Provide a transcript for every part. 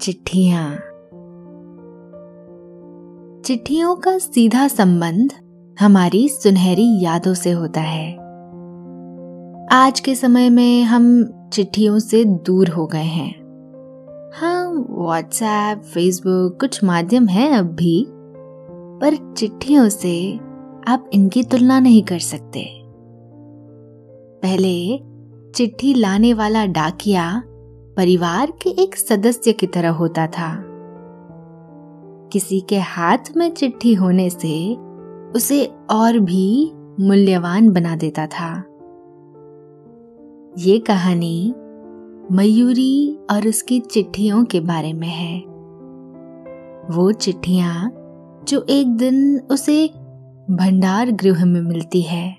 चिट्ठियाँ। चिट्ठियों का सीधा संबंध हमारी सुनहरी यादों से होता है। आज के समय में हम चिट्ठियों से दूर हो गए हैं। हाँ व्हाट्सएप फेसबुक कुछ माध्यम है अब भी, पर चिट्ठियों से आप इनकी तुलना नहीं कर सकते। पहले चिट्ठी लाने वाला डाकिया परिवार के एक सदस्य की तरह होता था। किसी के हाथ में चिट्ठी होने से उसे और भी मूल्यवान बना देता था। ये कहानी मयूरी और उसकी चिट्ठियों के बारे में है। वो चिट्ठियाँ जो एक दिन उसे भंडार गृह में मिलती है।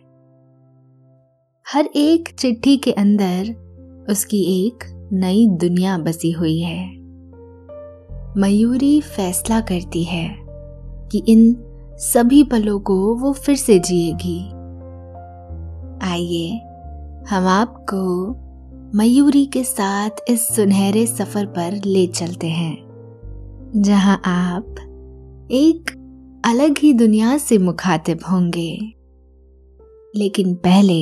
हर एक चिट्ठी के अंदर उसकी एक नई दुनिया बसी हुई है। मयूरी फैसला करती है कि इन सभी पलों को वो फिर से जिएगी। आइए, हम आपको मयूरी के साथ इस सुनहरे सफ़र पर ले चलते हैं, जहाँ आप एक अलग ही दुनिया से मुखातिब होंगे। लेकिन पहले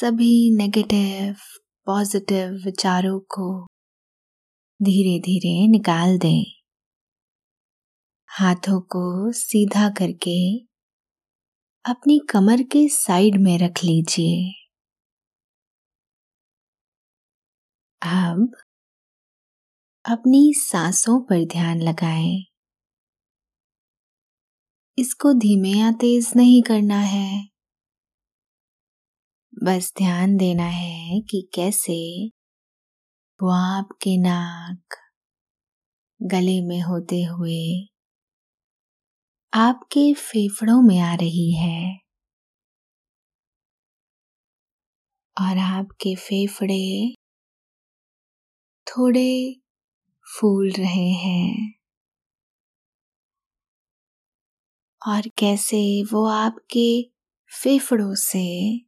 सभी नेगेटिव पॉजिटिव विचारों को धीरे धीरे निकाल दें। हाथों को सीधा करके अपनी कमर के साइड में रख लीजिए। अब अपनी सांसों पर ध्यान लगाएँ। इसको धीमे या तेज नहीं करना है। बस ध्यान देना है कि कैसे वो आपके नाक गले में होते हुए आपके फेफड़ों में आ रही है और आपके फेफड़े थोड़े फूल रहे हैं। और कैसे वो आपके फेफड़ों से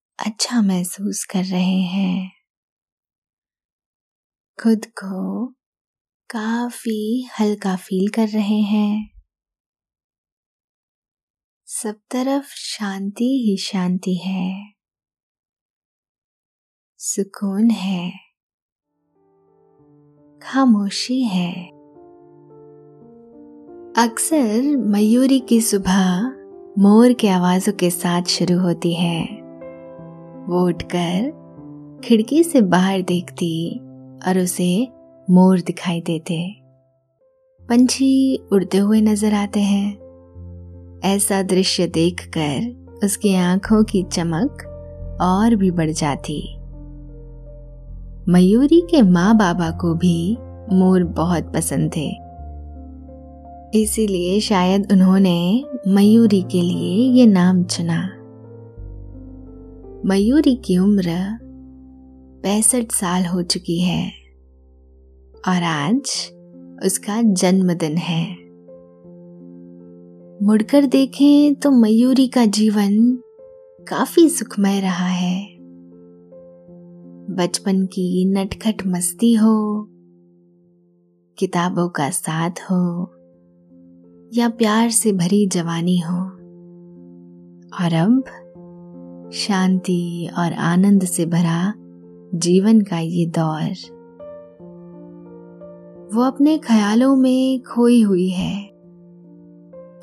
अच्छा महसूस कर रहे हैं। खुद को काफ़ी हल्का फील कर रहे हैं। सब तरफ़ शांति ही शांति है। सुकून है। खामोशी है। अक्सर मयूरी की सुबह मोर के आवाजों के साथ शुरू होती है। वो उठकर खिड़की से बाहर देखती और उसे मोर दिखाई देते। पंछी उड़ते हुए नज़र आते हैं। ऐसा दृश्य देखकर उसकी आँखों की चमक और भी बढ़ जाती। मयूरी के माँ बाबा को भी मोर बहुत पसंद थे। इसीलिए शायद उन्होंने मयूरी के लिए ये नाम चुना। मयूरी की उम्र पैंसठ साल हो चुकी है और आज उसका जन्मदिन है। मुड़कर देखें तो मयूरी का जीवन काफ़ी सुखमय रहा है। बचपन की नटखट मस्ती हो, किताबों का साथ हो, या प्यार से भरी जवानी हो। और अब शांति और आनंद से भरा जीवन का ये दौर। वो अपने ख्यालों में खोई हुई है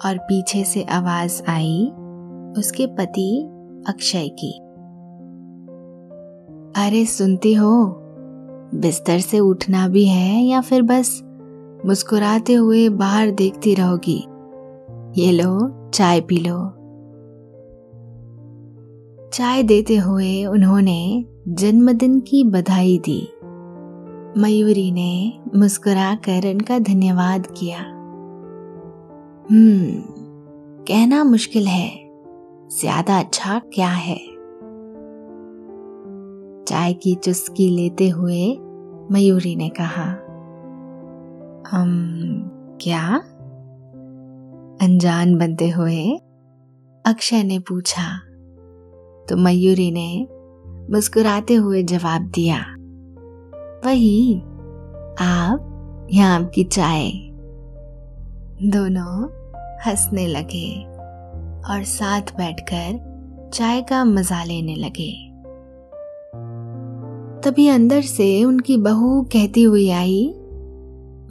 और पीछे से आवाज़ आई उसके पति अक्षय की। अरे सुनती हो, बिस्तर से उठना भी है या फिर बस मुस्कुराते हुए बाहर देखती रहोगी। ये लो, चाय पी लो। चाय देते हुए उन्होंने जन्मदिन की बधाई दी। मयूरी ने मुस्कुराकर उनका धन्यवाद किया। हम्म कहना मुश्किल है, ज़्यादा अच्छा क्या है? चाय की चुस्की लेते हुए मयूरी ने कहा हम क्या? अनजान बनते हुए अक्षय ने पूछा तो मयूरी ने मुस्कुराते हुए जवाब दिया, वही, आप या आपकी चाय. दोनों हंसने लगे और साथ बैठकर चाय का मज़ा लेने लगे। तभी अंदर से उनकी बहू कहती हुई आई,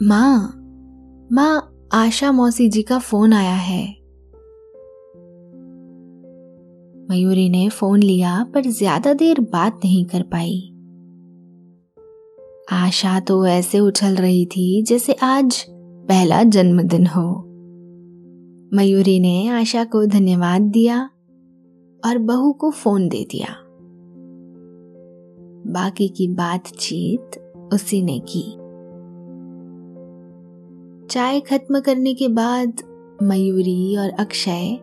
माँ माँ, आशा मौसी जी का फ़ोन आया है। मयूरी ने फ़ोन लिया, पर ज़्यादा देर बात नहीं कर पाई। आशा तो ऐसे उछल रही थी जैसे आज पहला जन्मदिन हो। मयूरी ने आशा को धन्यवाद दिया और बहू को फ़ोन दे दिया। बाकी की बातचीत उसी ने की। चाय खत्म करने के बाद मयूरी और अक्षय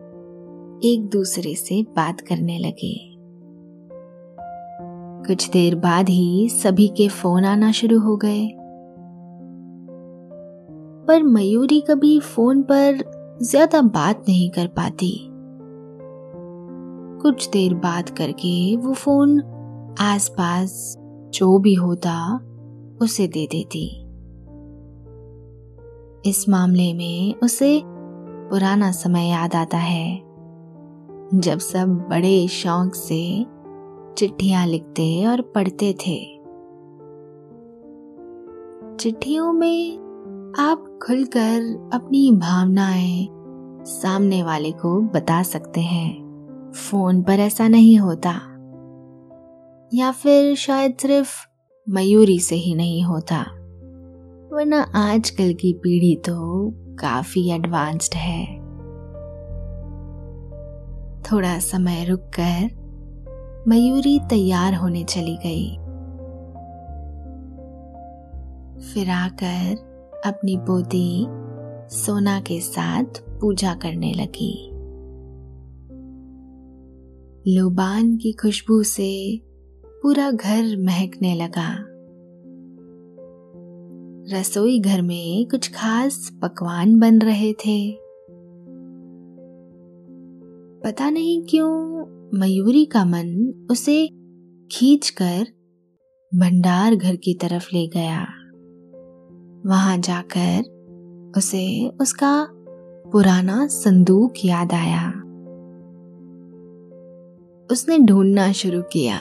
एक दूसरे से बात करने लगे। कुछ देर बाद ही सभी के फ़ोन आना शुरू हो गए। पर मयूरी कभी फ़ोन पर ज़्यादा बात नहीं कर पाती। कुछ देर बात करके वो फ़ोन आसपास जो भी होता, उसे दे देती। इस मामले में उसे पुराना समय याद आता है। जब सब बड़े शौक से चिट्ठियाँ लिखते और पढ़ते थे। चिट्ठियों में आप खुलकर अपनी भावनाएँ सामने वाले को बता सकते हैं। फ़ोन पर ऐसा नहीं होता। या फिर शायद सिर्फ़ मयूरी से ही नहीं होता। वरना आजकल की पीढ़ी तो काफ़ी एडवांस्ड है। थोड़ा समय रुककर मयूरी तैयार होने चली गई। फिर आकर अपनी पोती सोना के साथ पूजा करने लगी। लोबान की खुशबू से पूरा घर महकने लगा। रसोई घर में कुछ खास पकवान बन रहे थे। पता नहीं क्यों मयूरी का मन उसे खींचकर भंडार घर की तरफ़ ले गया। वहाँ जाकर उसे उसका पुराना संदूक याद आया। उसने ढूंढना शुरू किया।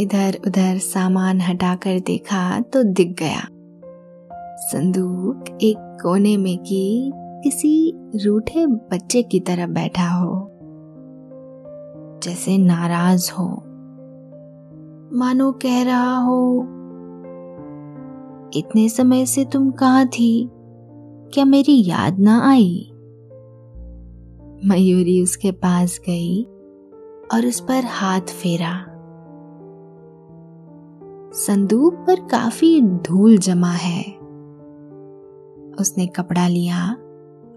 इधर उधर सामान हटाकर देखा तो दिख गया। संदूक एक कोने में की किसी रूठे बच्चे की तरह बैठा हो, जैसे नाराज़ हो। मानो कह रहा हो, इतने समय से तुम कहाँ थी? क्या मेरी याद ना आई? मयूरी उसके पास गई और उस पर हाथ फेरा। संदूक पर काफ़ी धूल जमा है। उसने कपड़ा लिया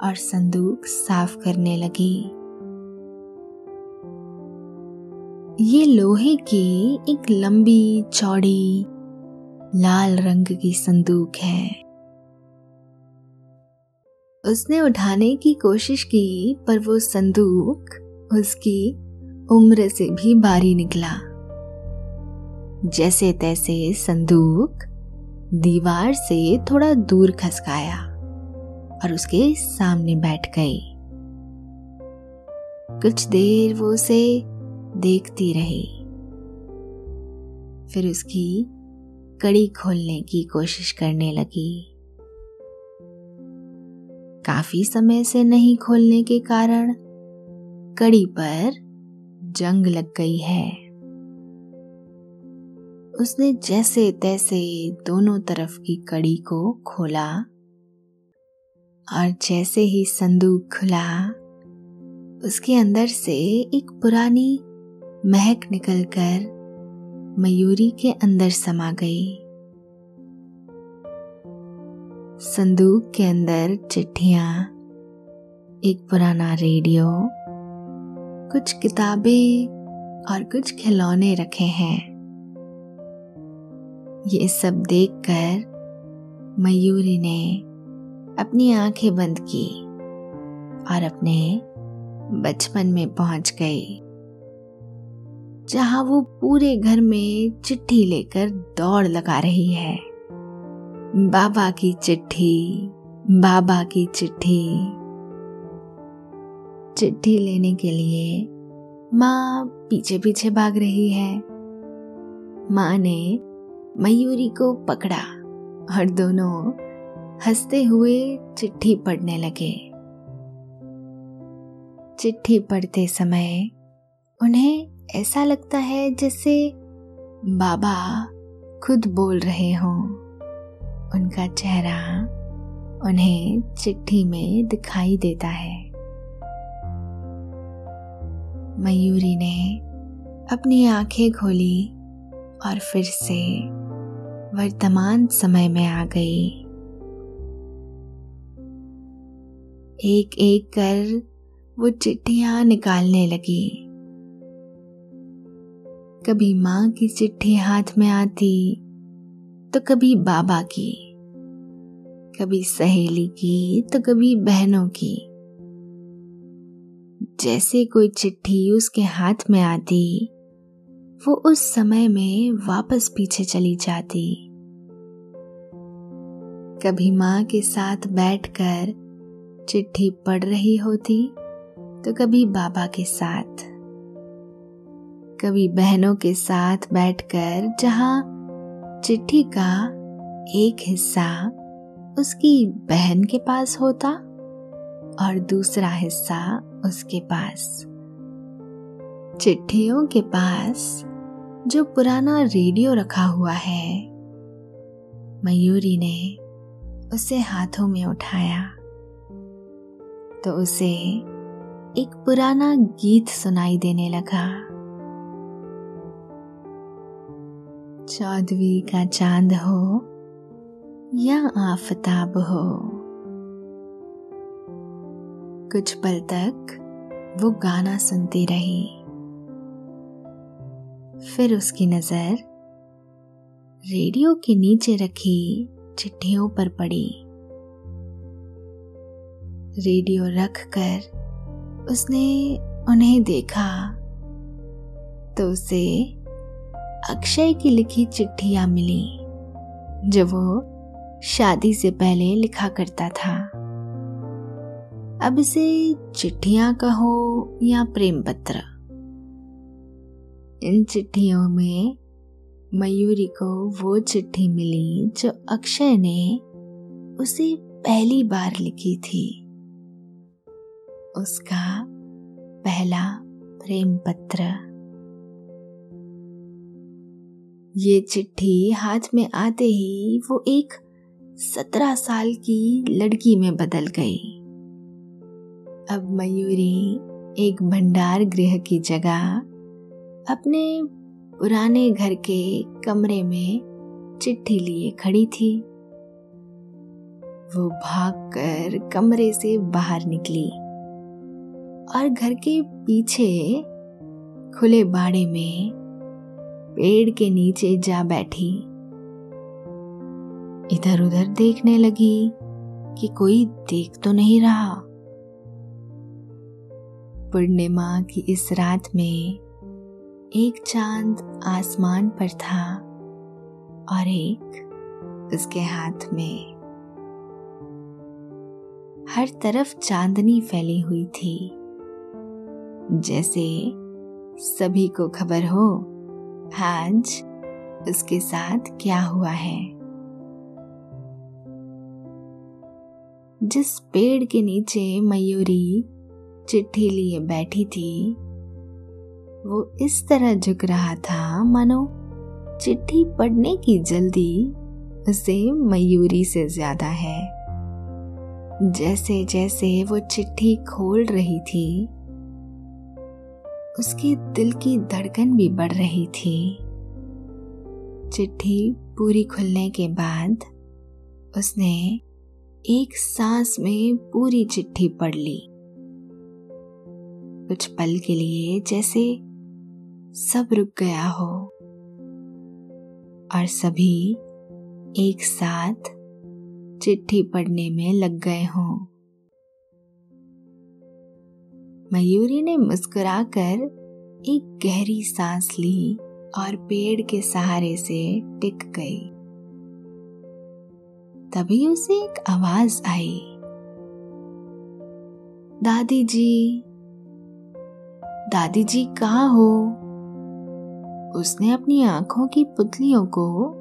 और संदूक साफ़ करने लगी। ये लोहे की एक लंबी, चौड़ी, लाल रंग की संदूक है। उसने उठाने की कोशिश की, पर वो संदूक उसकी उम्र से भी भारी निकला। जैसे तैसे संदूक दीवार से थोड़ा दूर खसकाया। और उसके सामने बैठ गई कुछ देर वो उसे देखती रही। फिर उसकी कड़ी खोलने की कोशिश करने लगी। काफ़ी समय से नहीं खोलने के कारण कड़ी पर जंग लग गई है। उसने जैसे तैसे दोनों तरफ़ की कड़ी को खोला। और जैसे ही संदूक खुला, उसके अंदर से एक पुरानी महक निकलकर मयूरी के अंदर समा गई। संदूक के अंदर चिट्ठियाँ, एक पुराना रेडियो, कुछ किताबें और कुछ खिलौने रखे हैं। ये सब देखकर मयूरी ने अपनी आँखें बंद की और अपने बचपन में पहुँच गई, जहाँ वो पूरे घर में चिट्ठी लेकर दौड़ लगा रही है। बाबा की चिट्ठी, बाबा की चिट्ठी। चिट्ठी लेने के लिए माँ पीछे पीछे भाग रही है। माँ ने मयूरी को पकड़ा और दोनों हँसते हुए चिट्ठी पढ़ने लगे। चिट्ठी पढ़ते समय उन्हें ऐसा लगता है जैसे बाबा खुद बोल रहे हों। उनका चेहरा उन्हें चिट्ठी में दिखाई देता है। मयूरी ने अपनी आँखें खोली और फिर से वर्तमान समय में आ गई। एक एक कर वो चिट्ठियाँ निकालने लगी। कभी माँ की चिट्ठी हाथ में आती तो कभी बाबा की। कभी सहेली की तो कभी बहनों की। जैसे कोई चिट्ठी उसके हाथ में आती, वो उस समय में वापस पीछे चली जाती। कभी माँ के साथ बैठकर चिट्ठी पढ़ रही होती तो कभी बाबा के साथ, कभी बहनों के साथ बैठकर जहाँ चिट्ठी का एक हिस्सा उसकी बहन के पास होता और दूसरा हिस्सा उसके पास। चिट्ठियों के पास जो पुराना रेडियो रखा हुआ है, मयूरी ने उसे हाथों में उठाया। तो उसे एक पुराना गीत सुनाई देने लगा। चौदवी का चाँद हो या आफताब हो, कुछ पल तक वो गाना सुनती रही। फिर उसकी नज़र रेडियो के नीचे रखी, चिट्ठियों पर पड़ी। रेडियो रख कर उसने उन्हें देखा तो उसे अक्षय की लिखी चिट्ठियाँ मिली, जो वो शादी से पहले लिखा करता था। अब इसे चिट्ठियाँ कहो या प्रेम पत्र इन चिट्ठियों में मयूरी को वो चिट्ठी मिली, जो अक्षय ने उसे पहली बार लिखी थी। उसका पहला प्रेम पत्र। ये चिट्ठी हाथ में आते ही वो एक सत्रह साल की लड़की में बदल गई। अब मयूरी एक भंडार गृह की जगह अपने पुराने घर के कमरे में चिट्ठी लिए खड़ी थी। वो भागकर कमरे से बाहर निकली। और घर के पीछे खुले बाड़े में पेड़ के नीचे जा बैठी। इधर उधर देखने लगी कि कोई देख तो नहीं रहा। पूर्णिमा की इस रात में एक चाँद आसमान पर था और एक उसके हाथ में। हर तरफ़ चांदनी फैली हुई थी। जैसे सभी को खबर हो, आज उसके साथ क्या हुआ है? जिस पेड़ के नीचे मयूरी चिट्ठी लिए बैठी थी, वो इस तरह झुक रहा था, मानो चिट्ठी पढ़ने की जल्दी उसे मयूरी से ज़्यादा है। जैसे जैसे वो चिट्ठी खोल रही थी उसके दिल की धड़कन भी बढ़ रही थी। चिट्ठी पूरी खुलने के बाद उसने एक सांस में पूरी चिट्ठी पढ़ ली। कुछ पल के लिए जैसे सब रुक गया हो और सभी एक साथ चिट्ठी पढ़ने में लग गए हों। मयूरी ने मुस्कुराकर एक गहरी सांस ली और पेड़ के सहारे से टिक गई। तभी उसे एक आवाज़ आई। दादी जी दादी जी कहा हो? उसने अपनी आँखों की पुतलियों को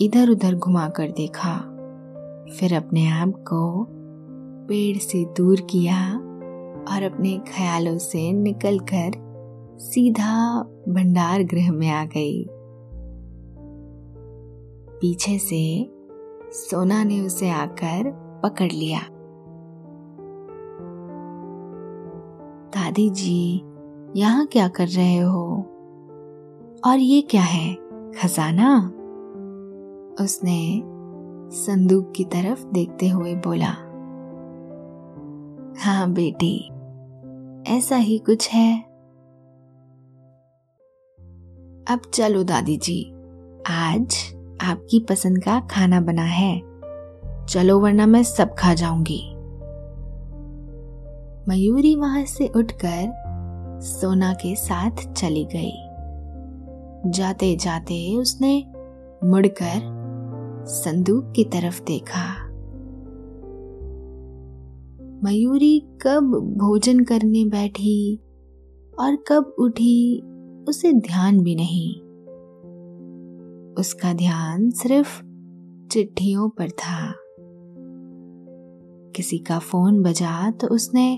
इधर उधर घुमाकर देखा, फिर अपने आप को पेड़ से दूर किया। और अपने ख्यालों से निकलकर सीधा भंडार गृह में आ गई। पीछे से सोना ने उसे आकर पकड़ लिया। दादी जी, यहाँ क्या कर रहे हो? और ये क्या है, खजाना? उसने संदूक की तरफ़ देखते हुए बोला हाँ बेटी ऐसा ही कुछ है। अब चलो दादी जी, आज आपकी पसंद का खाना बना है। चलो वरना मैं सब खा जाऊँगी। मयूरी वहाँ से उठकर सोना के साथ चली गई। जाते जाते उसने मुड़कर संदूक की तरफ़ देखा। मयूरी कब भोजन करने बैठी और कब उठी, उसे ध्यान भी नहीं। उसका ध्यान सिर्फ़ चिट्ठियों पर था। किसी का फ़ोन बजा तो उसने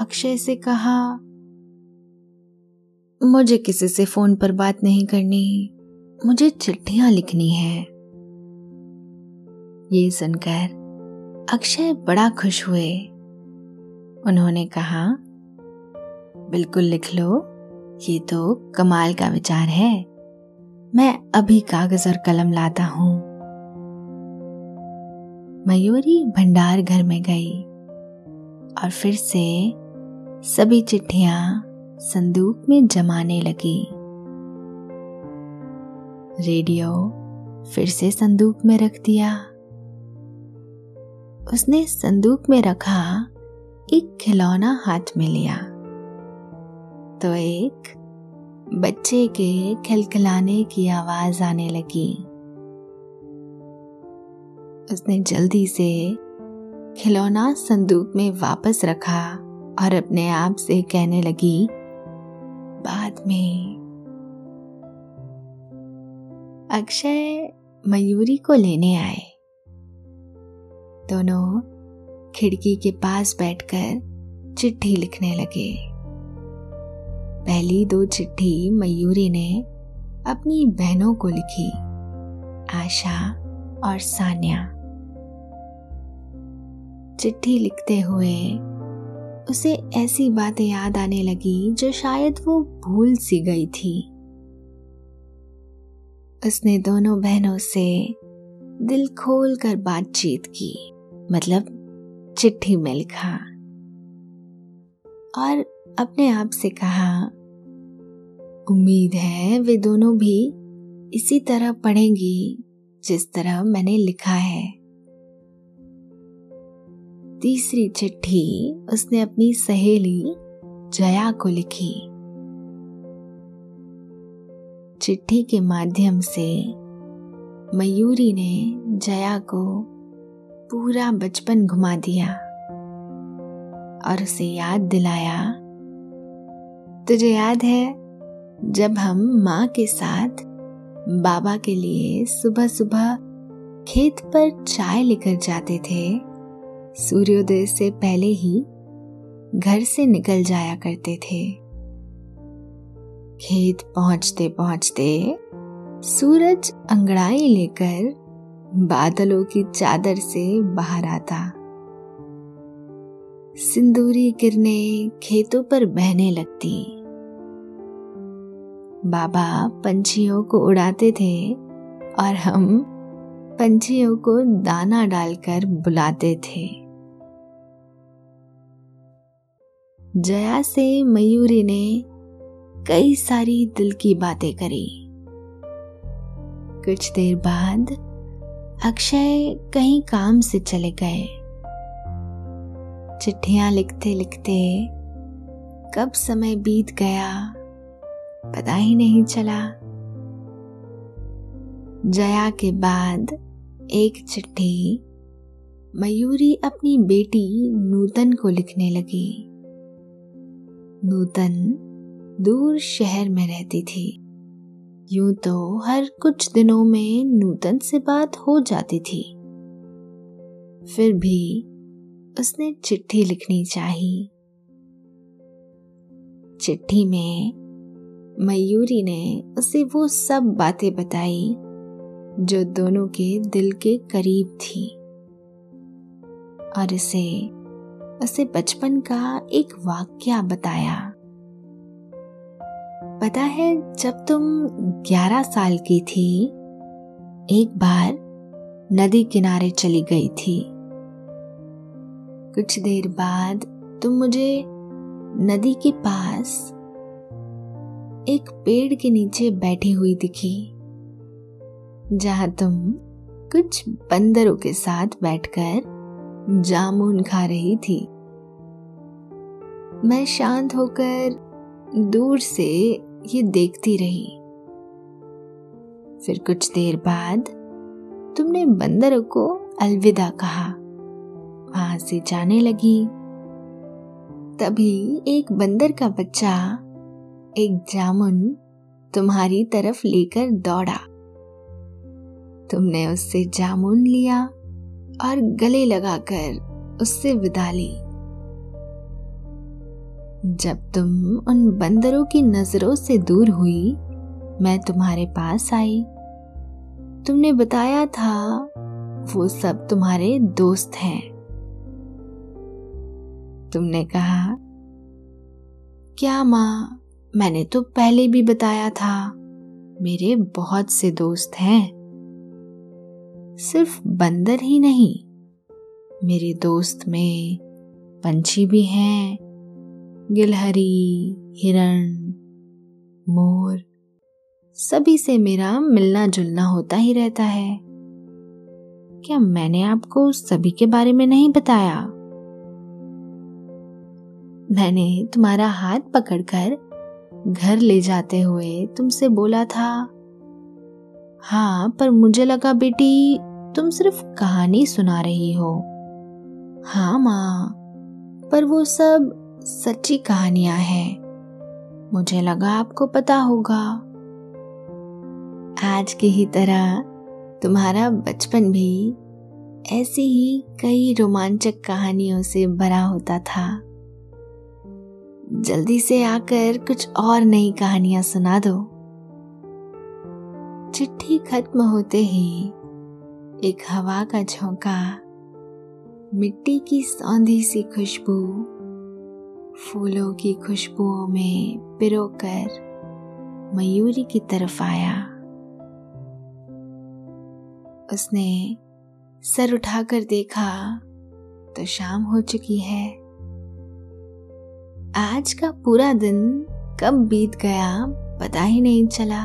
अक्षय से कहा, मुझे किसी से फ़ोन पर बात नहीं करनी, मुझे चिट्ठियाँ लिखनी है। ये सुनकर अक्षय बड़ा खुश हुए। उन्होंने कहा, बिल्कुल लिख लो, ये तो कमाल का विचार है। मैं अभी कागज़ और कलम लाता हूँ। मयूरी भंडार घर में गई और फिर से सभी चिट्ठियाँ संदूक में जमाने लगी। रेडियो फिर से संदूक में रख दिया। उसने संदूक में रखा एक खिलौना हाथ में लिया। तो एक बच्चे के खिलखिलाने की आवाज़ आने लगी। उसने जल्दी से खिलौना संदूक में वापस रखा और अपने आप से कहने लगी, बाद में। अक्षय मयूरी को लेने आए। दोनों खिड़की के पास बैठकर चिट्ठी लिखने लगे। पहली दो चिट्ठी मयूरी ने अपनी बहनों को लिखी, आशा और सान्या। चिट्ठी लिखते हुए उसे ऐसी बातें याद आने लगी जो शायद वो भूल सी गई थी। उसने दोनों बहनों से दिल खोल कर बातचीत की मतलब चिट्ठी में लिखा। और अपने आप से कहा, उम्मीद है वे दोनों भी इसी तरह पढ़ेंगी जिस तरह मैंने लिखा है। तीसरी चिट्ठी उसने अपनी सहेली जया को लिखी। चिट्ठी के माध्यम से मयूरी ने जया को पूरा बचपन घुमा दिया और उसे याद दिलाया। तुझे याद है जब हम माँ के साथ बाबा के लिए सुबह सुबह खेत पर चाय लेकर जाते थे। सूर्योदय से पहले ही घर से निकल जाया करते थे। खेत पहुँचते पहुँचते सूरज अंगड़ाई लेकर बादलों की चादर से बाहर आता। सिंदूरी किरणें खेतों पर बहने लगती। बाबा पंछियों को उड़ाते थे और हम पंछियों को दाना डालकर बुलाते थे। जया से मयूरी ने कई सारी दिल की बातें करी। कुछ देर बाद अक्षय कहीं काम से चले गए। चिट्ठियाँ लिखते लिखते कब समय बीत गया, पता ही नहीं चला। जया के बाद एक चिट्ठी मयूरी अपनी बेटी नूतन को लिखने लगी। नूतन दूर शहर में रहती थी। यूँ तो हर कुछ दिनों में नूतन से बात हो जाती थी। फिर भी उसने चिट्ठी लिखनी चाहिए चिट्ठी में मयूरी ने उसे वो सब बातें बताई जो दोनों के दिल के करीब थी। और इसे, उसे बचपन का एक वाक्य बताया। पता है जब तुम ग्यारह साल की थी, एक बार नदी किनारे चली गई थी। कुछ देर बाद तुम मुझे नदी के पास एक पेड़ के नीचे बैठी हुई दिखी, जहाँ तुम कुछ बंदरों के साथ बैठकर जामुन खा रही थी। मैं शांत होकर दूर से ये देखती रही। फिर कुछ देर बाद तुमने बंदरों को अलविदा कहा। वहाँ से जाने लगी। तभी एक बंदर का बच्चा, एक जामुन, तुम्हारी तरफ़ लेकर दौड़ा। तुमने उससे जामुन लिया और गले लगाकर उससे विदा ली। जब तुम उन बंदरों की नज़रों से दूर हुई, मैं तुम्हारे पास आई। तुमने बताया था, वो सब तुम्हारे दोस्त हैं। तुमने कहा, क्या माँ, मैंने तो पहले भी बताया था, मेरे बहुत से दोस्त हैं। सिर्फ़ बंदर ही नहीं, मेरे दोस्त में पंछी भी हैं गिलहरी, हिरण, मोर, सभी से मेरा मिलना जुलना होता ही रहता है। क्या मैंने आपको सभी के बारे में नहीं बताया? मैंने तुम्हारा हाथ पकड़कर घर ले जाते हुए तुमसे बोला था हाँ पर मुझे लगा बेटी, तुम सिर्फ़ कहानी सुना रही हो। हाँ माँ, पर वो सब सच्ची कहानियाँ हैं। मुझे लगा आपको पता होगा। आज की ही तरह तुम्हारा बचपन भी ऐसी ही कई रोमांचक कहानियों से भरा होता था। जल्दी से आकर कुछ और नई कहानियाँ सुना दो। चिट्ठी खत्म होते ही एक हवा का झोंका, मिट्टी की सौंधी सी खुशबू फूलों की खुशबुओं में पिरोकर मयूरी की तरफ़ आया। उसने सर उठाकर देखा तो शाम हो चुकी है। आज का पूरा दिन कब बीत गया पता ही नहीं चला।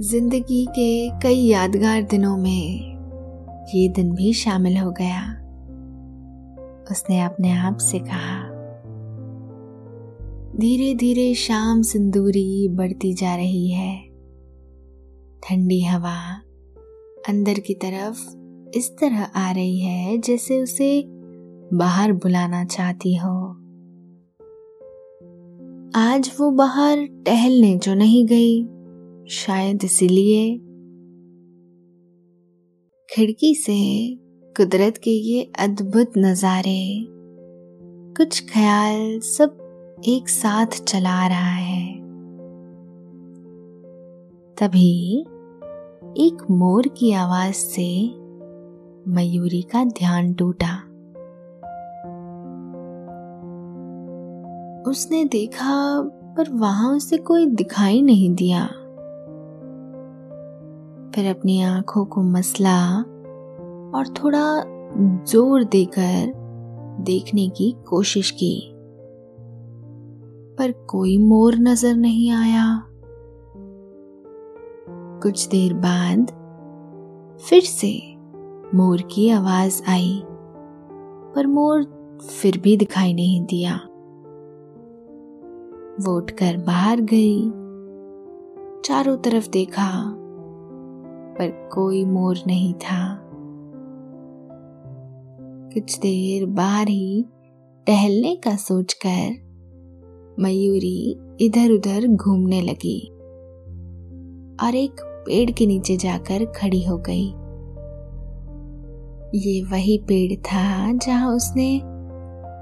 ज़िंदगी के कई यादगार दिनों में ये दिन भी शामिल हो गया। उसने अपने आप से कहा। धीरे धीरे शाम सिंदूरी बढ़ती जा रही है। ठंडी हवा अंदर की तरफ़ इस तरह आ रही है जैसे उसे बाहर बुलाना चाहती हो। आज वो बाहर टहलने जो नहीं गई, शायद इसीलिए। खिड़की से कुदरत के ये अद्भुत नज़ारे। कुछ ख्याल सब एक साथ चला रहा है। तभी एक मोर की आवाज़ से मयूरी का ध्यान टूटा। उसने देखा, पर वहाँ उसे कोई दिखाई नहीं दिया। फिर अपनी आँखों को मसला और थोड़ा ज़ोर देकर देखने की कोशिश की। पर कोई मोर नज़र नहीं आया। कुछ देर बाद फिर से मोर की आवाज़ आई, पर मोर फिर भी दिखाई नहीं दिया। वो उठकर बाहर गई, चारों तरफ़ देखा, पर कोई मोर नहीं था। कुछ देर बाहर ही टहलने का सोचकर मयूरी इधर उधर घूमने लगी और एक पेड़ के नीचे जाकर खड़ी हो गई। ये वही पेड़ था जहाँ उसने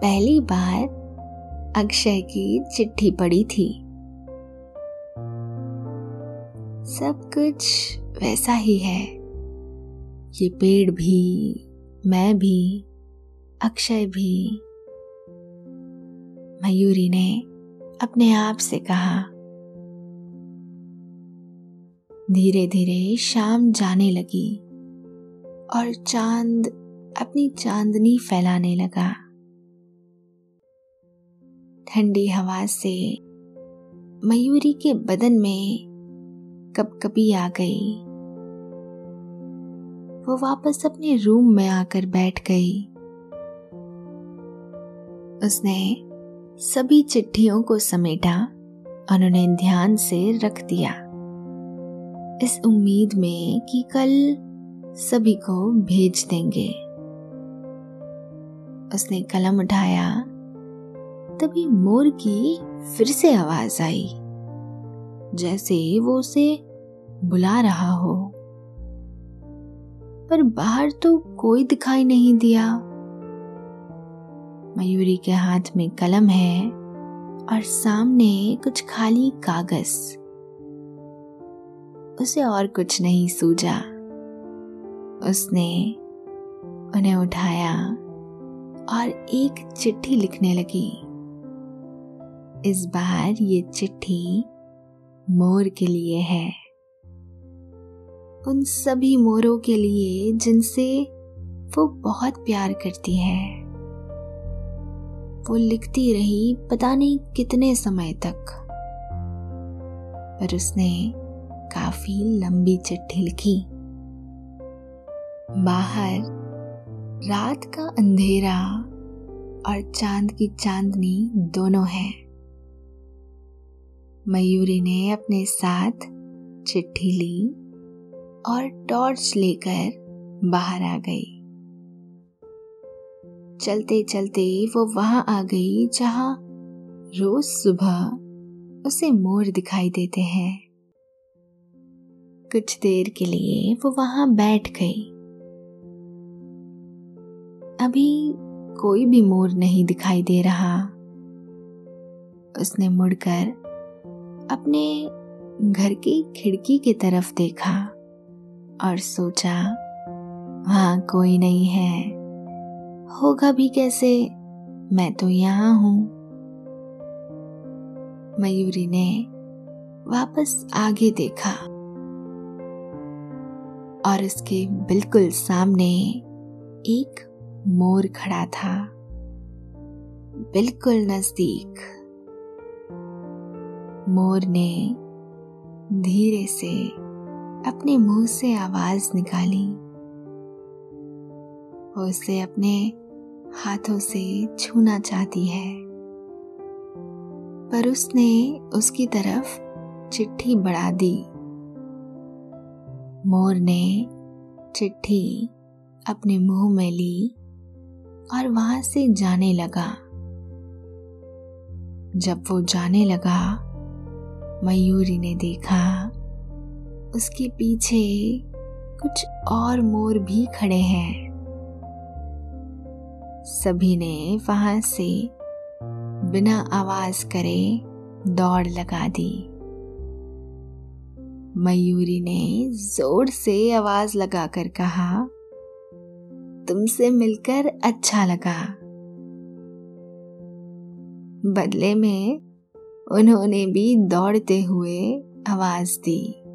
पहली बार अक्षय की चिट्ठी पढ़ी थी। सब कुछ वैसा ही है। ये पेड़ भी, मैं भी अक्षय भी मयूरी ने अपने आप से कहा धीरे धीरे शाम जाने लगी और चाँद अपनी चांदनी फैलाने लगा। ठंडी हवा से मयूरी के बदन में कपकपी आ गई। वो वापस अपने रूम में आकर बैठ गई। उसने सभी चिट्ठियों को समेटा और उन्हें ध्यान से रख दिया। इस उम्मीद में कि कल सभी को भेज देंगे। उसने कलम उठाया। तभी मोर की फिर से आवाज़ आई। जैसे वो उसे बुला रहा हो। पर बाहर तो कोई दिखाई नहीं दिया। मयूरी के हाथ में कलम है और सामने कुछ खाली कागज़। उसे और कुछ नहीं सूझा। उसने उन्हें उठाया और एक चिट्ठी लिखने लगी। इस बार ये चिट्ठी मोर के लिए है। उन सभी मोरों के लिए जिनसे वो बहुत प्यार करती है। वो लिखती रही पता नहीं कितने समय तक। पर उसने काफ़ी लंबी चिट्ठी लिखी। बाहर रात का अंधेरा और चाँद की चांदनी दोनों है। मयूरी ने अपने साथ चिट्ठी ली और टॉर्च लेकर बाहर आ गई। चलते चलते वो वहाँ आ गई जहाँ रोज सुबह उसे मोर दिखाई देते हैं। कुछ देर के लिए वो वहाँ बैठ गई। अभी कोई भी मोर नहीं दिखाई दे रहा। उसने मुड़कर अपने घर की खिड़की की तरफ़ देखा और सोचा, वहाँ कोई नहीं है। होगा भी कैसे? मैं तो यहाँ हूँ। मयूरी ने वापस आगे देखा और उसके बिल्कुल सामने एक मोर खड़ा था। बिल्कुल नज़दीक। मोर ने धीरे से अपने मुँह से आवाज़ निकाली। वो उसे अपने हाथों से छूना चाहती है। पर उसने उसकी तरफ़ चिट्ठी बढ़ा दी। मोर ने चिट्ठी अपने मुँह में ली और वहाँ से जाने लगा। जब वो जाने लगा, मयूरी ने देखा, उसके पीछे कुछ और मोर भी खड़े हैं। सभी ने वहाँ से बिना आवाज़ करे दौड़ लगा दी। मयूरी ने ज़ोर से आवाज़ लगाकर कहा, तुमसे मिलकर अच्छा लगा। बदले में उन्होंने भी दौड़ते हुए आवाज़ दी।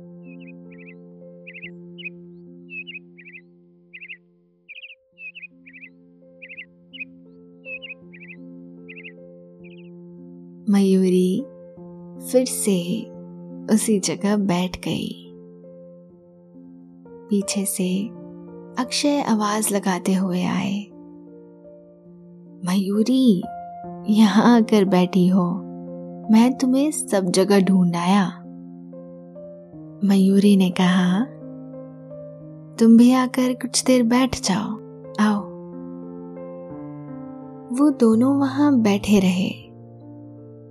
मयूरी फिर से उसी जगह बैठ गई। पीछे से अक्षय आवाज़ लगाते हुए आए। मयूरी, यहाँ आकर बैठी हो। मैं तुम्हें सब जगह ढूंढ आया। मयूरी ने कहा, तुम भी आकर कुछ देर बैठ जाओ। आओ। वो दोनों वहाँ बैठे रहे।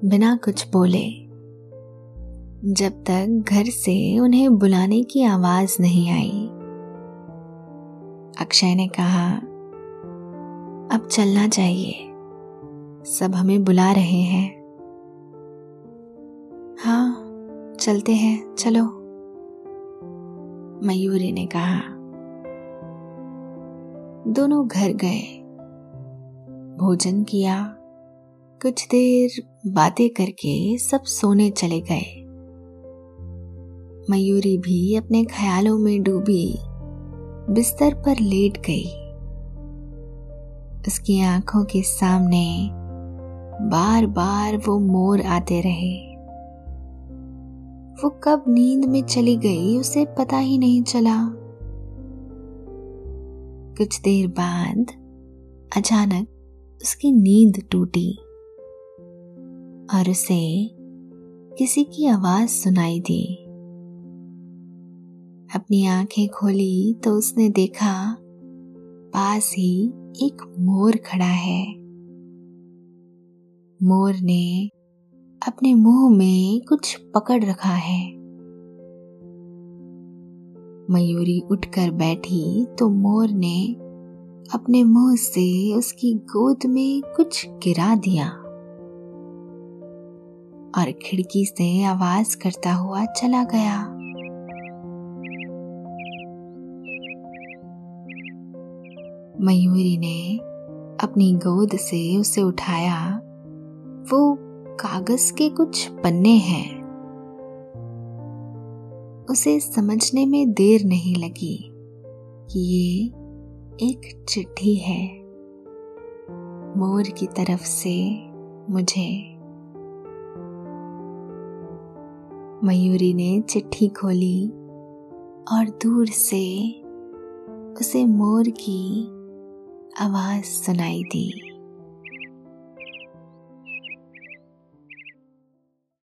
बिना कुछ बोले। जब तक घर से उन्हें बुलाने की आवाज़ नहीं आई। अक्षय ने कहा, अब चलना चाहिए। सब हमें बुला रहे हैं। हाँ चलते हैं, चलो। मयूरी ने कहा। दोनों घर गए। भोजन किया। कुछ देर बातें करके सब सोने चले गए। मयूरी भी अपने ख्यालों में डूबी, बिस्तर पर लेट गई। उसकी आँखों के सामने बार बार वो मोर आते रहे। वो कब नींद में चली गई उसे पता ही नहीं चला। कुछ देर बाद अचानक उसकी नींद टूटी। और उसे किसी की आवाज़ सुनाई दी। अपनी आँखें खोली तो उसने देखा, पास ही एक मोर खड़ा है। मोर ने अपने मुँह में कुछ पकड़ रखा है। मयूरी उठकर बैठी तो मोर ने अपने मुँह से उसकी गोद में कुछ गिरा दिया। और खिड़की से आवाज़ करता हुआ चला गया। मयूरी ने अपनी गोद से उसे उठाया। वो कागज़ के कुछ पन्ने हैं। उसे समझने में देर नहीं लगी कि ये एक चिट्ठी है। मोर की तरफ़ से मुझे मयूरी ने चिट्ठी खोली और दूर से उसे मोर की आवाज़ सुनाई दी।